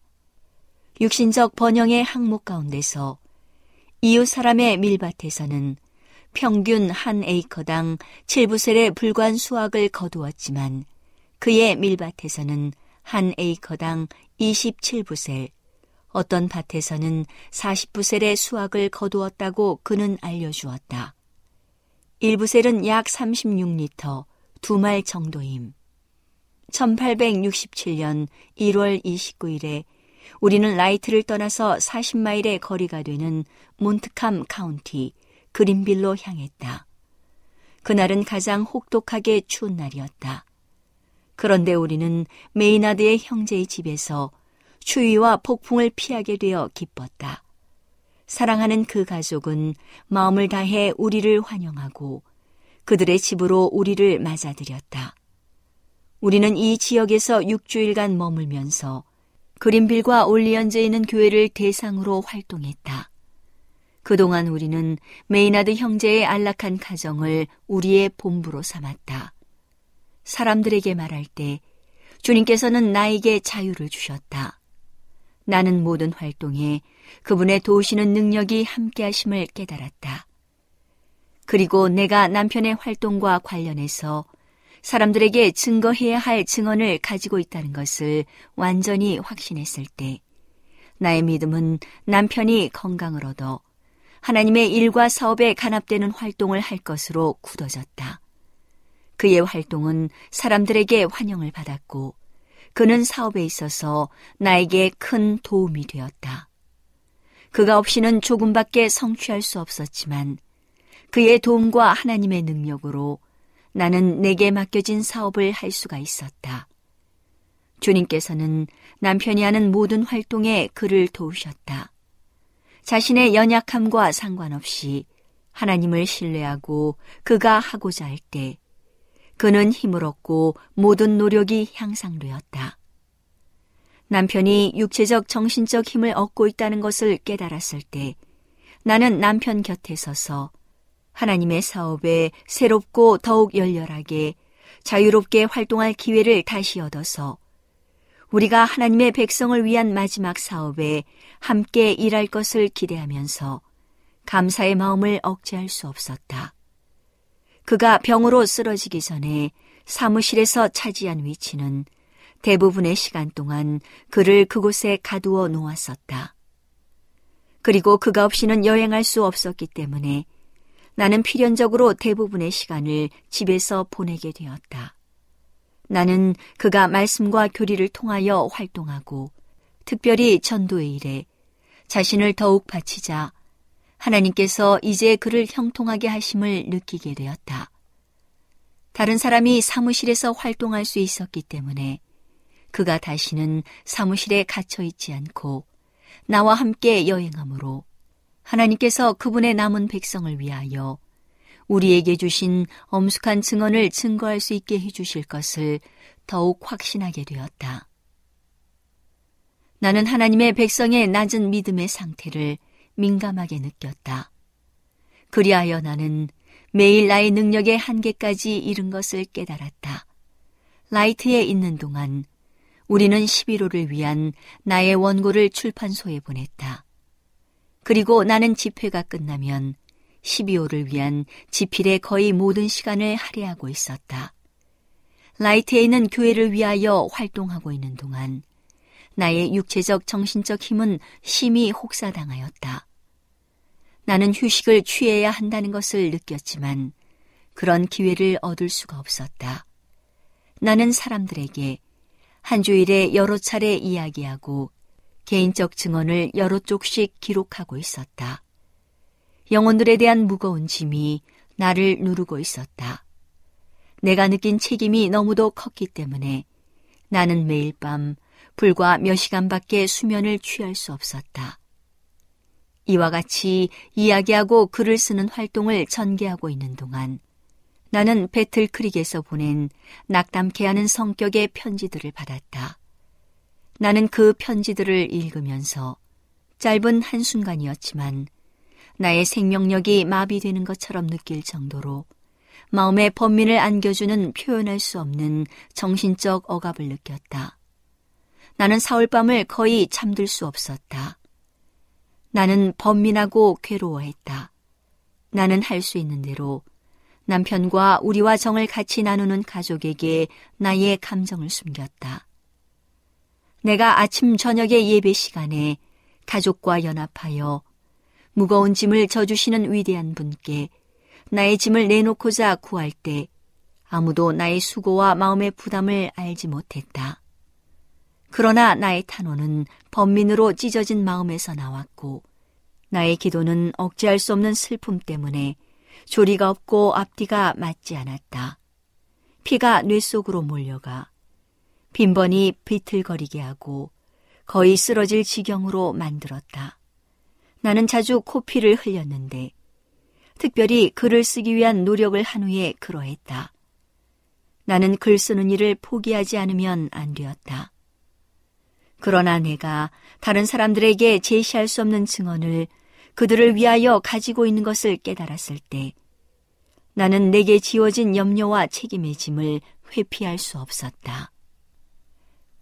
육신적 번영의 항목 가운데서 이웃 사람의 밀밭에서는 평균 한 에이커당 7부셀에 불과한 수확을 거두었지만 그의 밀밭에서는 한 에이커당 27부셀, 어떤 밭에서는 40부셀의 수확을 거두었다고 그는 알려주었다. 1부셀은 약 36리터, 두 말 정도임. 1867년 1월 29일에 우리는 라이트를 떠나서 40마일의 거리가 되는 몬트캄 카운티 그린빌로 향했다. 그날은 가장 혹독하게 추운 날이었다. 그런데 우리는 메이나드의 형제의 집에서 추위와 폭풍을 피하게 되어 기뻤다. 사랑하는 그 가족은 마음을 다해 우리를 환영하고 그들의 집으로 우리를 맞아들였다. 우리는 이 지역에서 6주일간 머물면서 그린빌과 올리언즈에 있는 교회를 대상으로 활동했다. 그동안 우리는 메이나드 형제의 안락한 가정을 우리의 본부로 삼았다. 사람들에게 말할 때 주님께서는 나에게 자유를 주셨다. 나는 모든 활동에 그분의 도우시는 능력이 함께하심을 깨달았다. 그리고 내가 남편의 활동과 관련해서 사람들에게 증거해야 할 증언을 가지고 있다는 것을 완전히 확신했을 때 나의 믿음은 남편이 건강을 얻어 하나님의 일과 사업에 간합되는 활동을 할 것으로 굳어졌다. 그의 활동은 사람들에게 환영을 받았고 그는 사업에 있어서 나에게 큰 도움이 되었다. 그가 없이는 조금밖에 성취할 수 없었지만 그의 도움과 하나님의 능력으로 나는 내게 맡겨진 사업을 할 수가 있었다. 주님께서는 남편이 하는 모든 활동에 그를 도우셨다. 자신의 연약함과 상관없이 하나님을 신뢰하고 그가 하고자 할 때 그는 힘을 얻고 모든 노력이 향상되었다. 남편이 육체적 정신적 힘을 얻고 있다는 것을 깨달았을 때 나는 남편 곁에 서서 하나님의 사업에 새롭고 더욱 열렬하게 자유롭게 활동할 기회를 다시 얻어서 우리가 하나님의 백성을 위한 마지막 사업에 함께 일할 것을 기대하면서 감사의 마음을 억제할 수 없었다. 그가 병으로 쓰러지기 전에 사무실에서 차지한 위치는 대부분의 시간 동안 그를 그곳에 가두어 놓았었다. 그리고 그가 없이는 여행할 수 없었기 때문에 나는 필연적으로 대부분의 시간을 집에서 보내게 되었다. 나는 그가 말씀과 교리를 통하여 활동하고 특별히 전도의 일에 자신을 더욱 바치자 하나님께서 이제 그를 형통하게 하심을 느끼게 되었다. 다른 사람이 사무실에서 활동할 수 있었기 때문에 그가 다시는 사무실에 갇혀 있지 않고 나와 함께 여행하므로 하나님께서 그분의 남은 백성을 위하여 우리에게 주신 엄숙한 증언을 증거할 수 있게 해주실 것을 더욱 확신하게 되었다. 나는 하나님의 백성의 낮은 믿음의 상태를 민감하게 느꼈다. 그리하여 나는 매일 나의 능력의 한계까지 이른 것을 깨달았다. 라이트에 있는 동안 우리는 11호를 위한 나의 원고를 출판소에 보냈다. 그리고 나는 집회가 끝나면 12호를 위한 지필의 거의 모든 시간을 할애하고 있었다. 라이트에 있는 교회를 위하여 활동하고 있는 동안 나의 육체적 정신적 힘은 심히 혹사당하였다. 나는 휴식을 취해야 한다는 것을 느꼈지만 그런 기회를 얻을 수가 없었다. 나는 사람들에게 한 주일에 여러 차례 이야기하고 개인적 증언을 여러 쪽씩 기록하고 있었다. 영혼들에 대한 무거운 짐이 나를 누르고 있었다. 내가 느낀 책임이 너무도 컸기 때문에 나는 매일 밤 불과 몇 시간밖에 수면을 취할 수 없었다. 이와 같이 이야기하고 글을 쓰는 활동을 전개하고 있는 동안 나는 배틀 크릭에서 보낸 낙담케 하는 성격의 편지들을 받았다. 나는 그 편지들을 읽으면서 짧은 한순간이었지만 나의 생명력이 마비되는 것처럼 느낄 정도로 마음의 번민을 안겨주는 표현할 수 없는 정신적 억압을 느꼈다. 나는 사흘 밤을 거의 잠들 수 없었다. 나는 번민하고 괴로워했다. 나는 할 수 있는 대로 남편과 우리와 정을 같이 나누는 가족에게 나의 감정을 숨겼다. 내가 아침 저녁의 예배 시간에 가족과 연합하여 무거운 짐을 져주시는 위대한 분께 나의 짐을 내놓고자 구할 때 아무도 나의 수고와 마음의 부담을 알지 못했다. 그러나 나의 탄원은 번민으로 찢어진 마음에서 나왔고 나의 기도는 억제할 수 없는 슬픔 때문에 조리가 없고 앞뒤가 맞지 않았다. 피가 뇌 속으로 몰려가 빈번히 비틀거리게 하고 거의 쓰러질 지경으로 만들었다. 나는 자주 코피를 흘렸는데 특별히 글을 쓰기 위한 노력을 한 후에 그러했다. 나는 글 쓰는 일을 포기하지 않으면 안 되었다. 그러나 내가 다른 사람들에게 제시할 수 없는 증언을 그들을 위하여 가지고 있는 것을 깨달았을 때 나는 내게 지워진 염려와 책임의 짐을 회피할 수 없었다.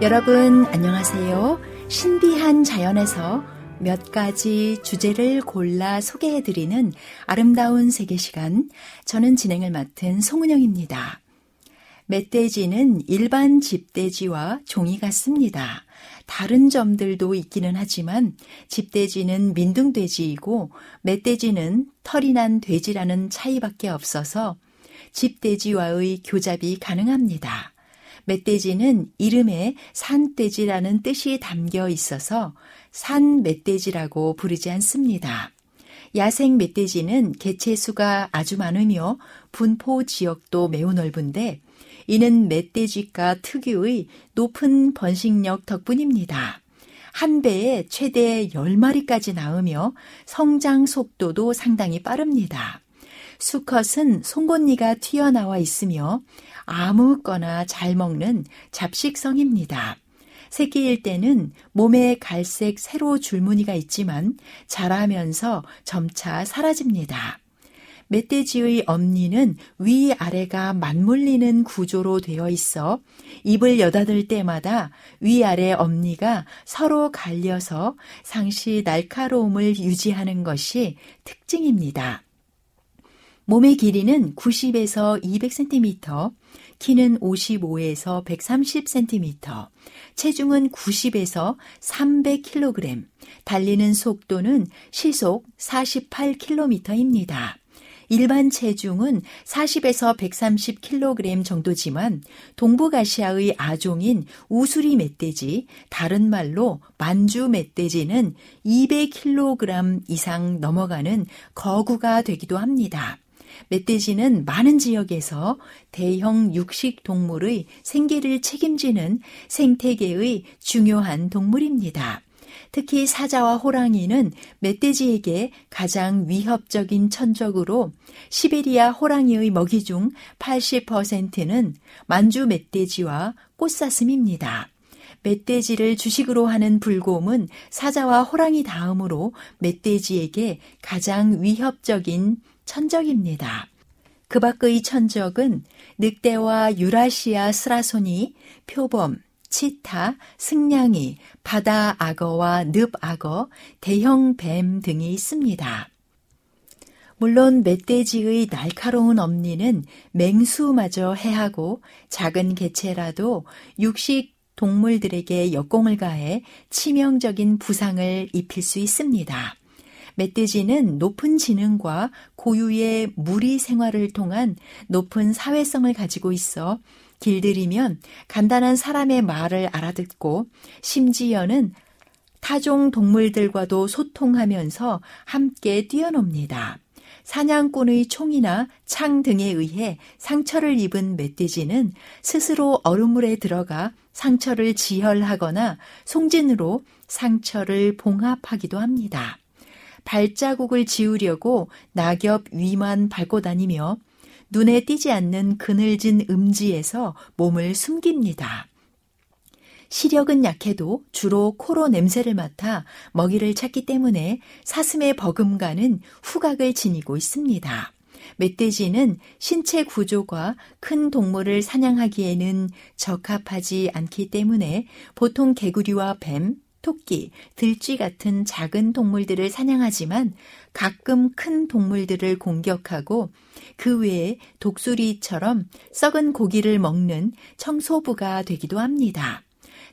여러분 안녕하세요. 신비한 자연에서 몇 가지 주제를 골라 소개해드리는 아름다운 세계 시간. 저는 진행을 맡은 송은영입니다. 멧돼지는 일반 집돼지와 종이 같습니다. 다른 점들도 있기는 하지만 집돼지는 민둥돼지이고 멧돼지는 털이 난 돼지라는 차이밖에 없어서 집돼지와의 교잡이 가능합니다. 멧돼지는 이름에 산돼지라는 뜻이 담겨 있어서 산 멧돼지라고 부르지 않습니다. 야생 멧돼지는 개체수가 아주 많으며 분포 지역도 매우 넓은데 이는 멧돼지과 특유의 높은 번식력 덕분입니다. 한 배에 최대 10마리까지 낳으며 성장 속도도 상당히 빠릅니다. 수컷은 송곳니가 튀어나와 있으며 아무거나 잘 먹는 잡식성입니다. 새끼일 때는 몸에 갈색 세로 줄무늬가 있지만 자라면서 점차 사라집니다. 멧돼지의 엄니는 위아래가 맞물리는 구조로 되어 있어 입을 여닫을 때마다 위아래 엄니가 서로 갈려서 상시 날카로움을 유지하는 것이 특징입니다. 몸의 길이는 90에서 200cm, 키는 55에서 130cm, 체중은 90에서 300kg, 달리는 속도는 시속 48km입니다. 일반 체중은 40에서 130kg 정도지만 동북아시아의 아종인 우수리 멧돼지, 다른 말로 만주 멧돼지는 200kg 이상 넘어가는 거구가 되기도 합니다. 멧돼지는 많은 지역에서 대형 육식 동물의 생계를 책임지는 생태계의 중요한 동물입니다. 특히 사자와 호랑이는 멧돼지에게 가장 위협적인 천적으로 시베리아 호랑이의 먹이 중 80%는 만주 멧돼지와 꽃사슴입니다. 멧돼지를 주식으로 하는 불곰은 사자와 호랑이 다음으로 멧돼지에게 가장 위협적인 천적입니다. 그 밖의 천적은 늑대와 유라시아 스라소니, 표범, 치타, 승냥이, 바다 악어와 늪 악어, 대형 뱀 등이 있습니다. 물론 멧돼지의 날카로운 엄니는 맹수마저 해하고 작은 개체라도 육식 동물들에게 역공을 가해 치명적인 부상을 입힐 수 있습니다. 멧돼지는 높은 지능과 고유의 무리 생활을 통한 높은 사회성을 가지고 있어 길들이면 간단한 사람의 말을 알아듣고 심지어는 타종 동물들과도 소통하면서 함께 뛰어놉니다. 사냥꾼의 총이나 창 등에 의해 상처를 입은 멧돼지는 스스로 얼음물에 들어가 상처를 지혈하거나 송진으로 상처를 봉합하기도 합니다. 발자국을 지우려고 낙엽 위만 밟고 다니며 눈에 띄지 않는 그늘진 음지에서 몸을 숨깁니다. 시력은 약해도 주로 코로 냄새를 맡아 먹이를 찾기 때문에 사슴의 버금가는 후각을 지니고 있습니다. 멧돼지는 신체 구조가 큰 동물을 사냥하기에는 적합하지 않기 때문에 보통 개구리와 뱀, 토끼, 들쥐 같은 작은 동물들을 사냥하지만 가끔 큰 동물들을 공격하고 그 외에 독수리처럼 썩은 고기를 먹는 청소부가 되기도 합니다.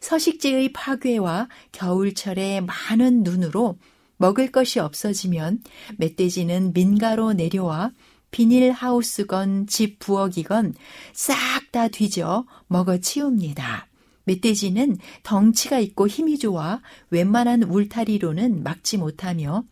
서식지의 파괴와 겨울철의 많은 눈으로 먹을 것이 없어지면 멧돼지는 민가로 내려와 비닐 하우스건 집 부엌이건 싹 다 뒤져 먹어 치웁니다. 멧돼지는 덩치가 있고 힘이 좋아 웬만한 울타리로는 막지 못하며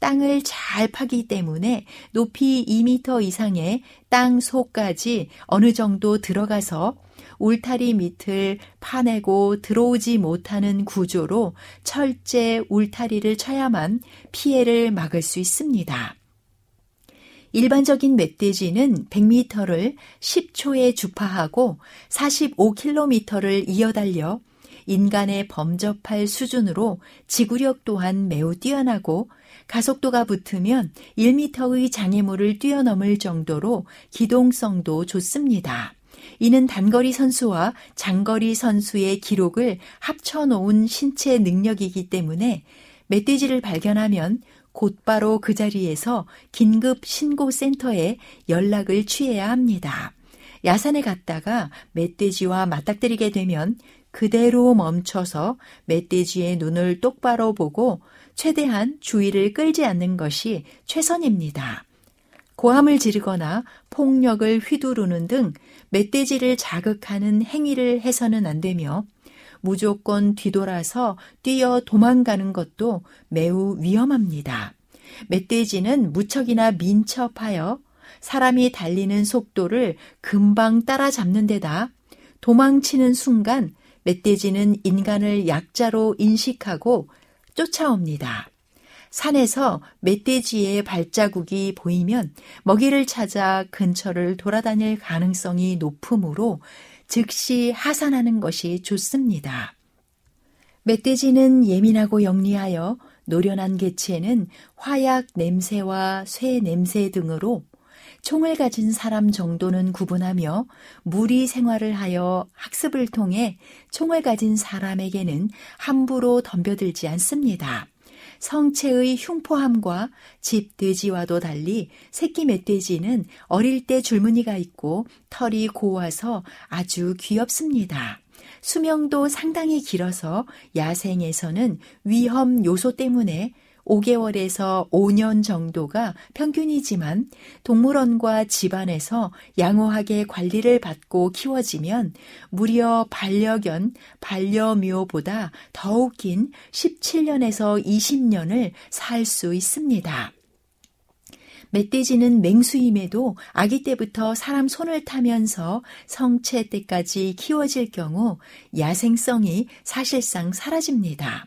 땅을 잘 파기 때문에 높이 2미터 이상의 땅 속까지 어느 정도 들어가서 울타리 밑을 파내고 들어오지 못하는 구조로 철제 울타리를 쳐야만 피해를 막을 수 있습니다. 일반적인 멧돼지는 100m를 10초에 주파하고 45km를 이어달려 인간에 범접할 수준으로 지구력 또한 매우 뛰어나고 가속도가 붙으면 1m의 장애물을 뛰어넘을 정도로 기동성도 좋습니다. 이는 단거리 선수와 장거리 선수의 기록을 합쳐놓은 신체 능력이기 때문에 멧돼지를 발견하면 곧바로 그 자리에서 긴급 신고센터에 연락을 취해야 합니다. 야산에 갔다가 멧돼지와 맞닥뜨리게 되면 그대로 멈춰서 멧돼지의 눈을 똑바로 보고 최대한 주의를 끌지 않는 것이 최선입니다. 고함을 지르거나 폭력을 휘두르는 등 멧돼지를 자극하는 행위를 해서는 안 되며 무조건 뒤돌아서 뛰어 도망가는 것도 매우 위험합니다. 멧돼지는 무척이나 민첩하여 사람이 달리는 속도를 금방 따라잡는 데다 도망치는 순간 멧돼지는 인간을 약자로 인식하고 쫓아옵니다. 산에서 멧돼지의 발자국이 보이면 먹이를 찾아 근처를 돌아다닐 가능성이 높으므로 즉시 하산하는 것이 좋습니다. 멧돼지는 예민하고 영리하여 노련한 개체는 화약 냄새와 쇠 냄새 등으로 총을 가진 사람 정도는 구분하며 무리 생활을 하여 학습을 통해 총을 가진 사람에게는 함부로 덤벼들지 않습니다. 성체의 흉포함과 집 돼지와도 달리 새끼 멧돼지는 어릴 때 줄무늬가 있고 털이 고와서 아주 귀엽습니다. 수명도 상당히 길어서 야생에서는 위험 요소 때문에 5개월에서 5년 정도가 평균이지만 동물원과 집안에서 양호하게 관리를 받고 키워지면 무려 반려견, 반려묘보다 더욱 긴 17년에서 20년을 살 수 있습니다. 멧돼지는 맹수임에도 아기 때부터 사람 손을 타면서 성체 때까지 키워질 경우 야생성이 사실상 사라집니다.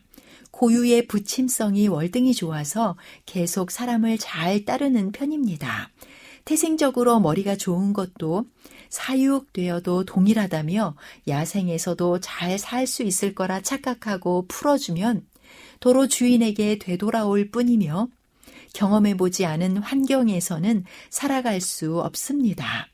고유의 부침성이 월등히 좋아서 계속 사람을 잘 따르는 편입니다. 태생적으로 머리가 좋은 것도 사육되어도 동일하다며 야생에서도 잘 살 수 있을 거라 착각하고 풀어주면 도로 주인에게 되돌아올 뿐이며 경험해보지 않은 환경에서는 살아갈 수 없습니다.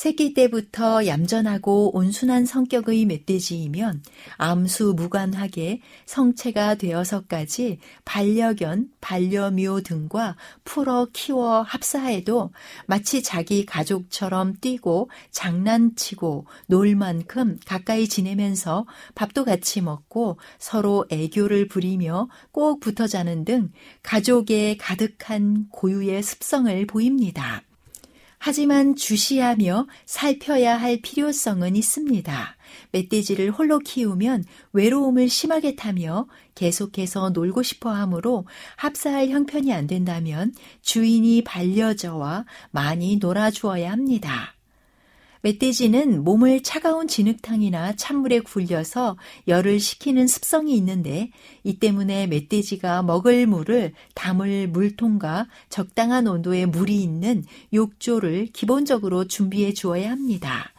새끼 때부터 얌전하고 온순한 성격의 멧돼지이면 암수 무관하게 성체가 되어서까지 반려견, 반려묘 등과 풀어 키워 합사해도 마치 자기 가족처럼 뛰고 장난치고 놀 만큼 가까이 지내면서 밥도 같이 먹고 서로 애교를 부리며 꼭 붙어 자는 등 가족의 가득한 고유의 습성을 보입니다. 하지만 주시하며 살펴야 할 필요성은 있습니다. 멧돼지를 홀로 키우면 외로움을 심하게 타며 계속해서 놀고 싶어 하므로 합사할 형편이 안 된다면 주인이 반려저와 많이 놀아주어야 합니다. 멧돼지는 몸을 차가운 진흙탕이나 찬물에 굴려서 열을 식히는 습성이 있는데 이 때문에 멧돼지가 먹을 물을 담을 물통과 적당한 온도의 물이 있는 욕조를 기본적으로 준비해 주어야 합니다.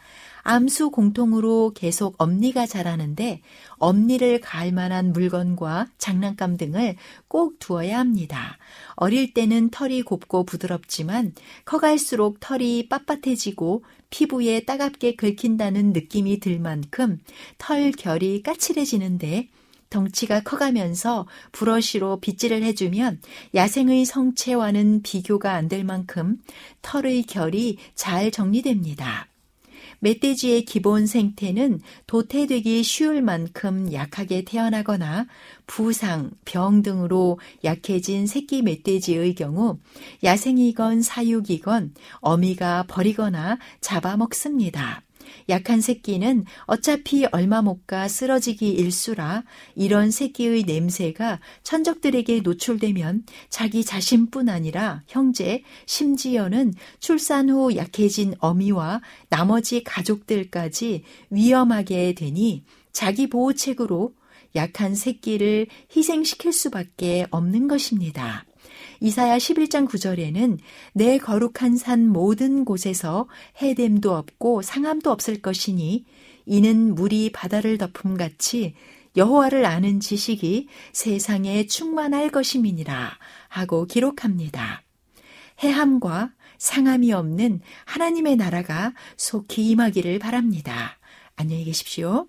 암수 공통으로 계속 엄니가 자라는데 엄니를 가할 만한 물건과 장난감 등을 꼭 두어야 합니다. 어릴 때는 털이 곱고 부드럽지만 커갈수록 털이 빳빳해지고 피부에 따갑게 긁힌다는 느낌이 들 만큼 털 결이 까칠해지는데 덩치가 커가면서 브러쉬로 빗질을 해주면 야생의 성체와는 비교가 안 될 만큼 털의 결이 잘 정리됩니다. 멧돼지의 기본 생태는 도태되기 쉬울 만큼 약하게 태어나거나 부상, 병 등으로 약해진 새끼 멧돼지의 경우 야생이건 사육이건 어미가 버리거나 잡아먹습니다. 약한 새끼는 어차피 얼마 못 가 쓰러지기 일수라 이런 새끼의 냄새가 천적들에게 노출되면 자기 자신뿐 아니라 형제, 심지어는 출산 후 약해진 어미와 나머지 가족들까지 위험하게 되니 자기 보호책으로 약한 새끼를 희생시킬 수밖에 없는 것입니다. 이사야 11장 9절에는 내 거룩한 산 모든 곳에서 해됨도 없고 상함도 없을 것이니 이는 물이 바다를 덮음 같이 여호와를 아는 지식이 세상에 충만할 것임이니라 하고 기록합니다. 해함과 상함이 없는 하나님의 나라가 속히 임하기를 바랍니다. 안녕히 계십시오.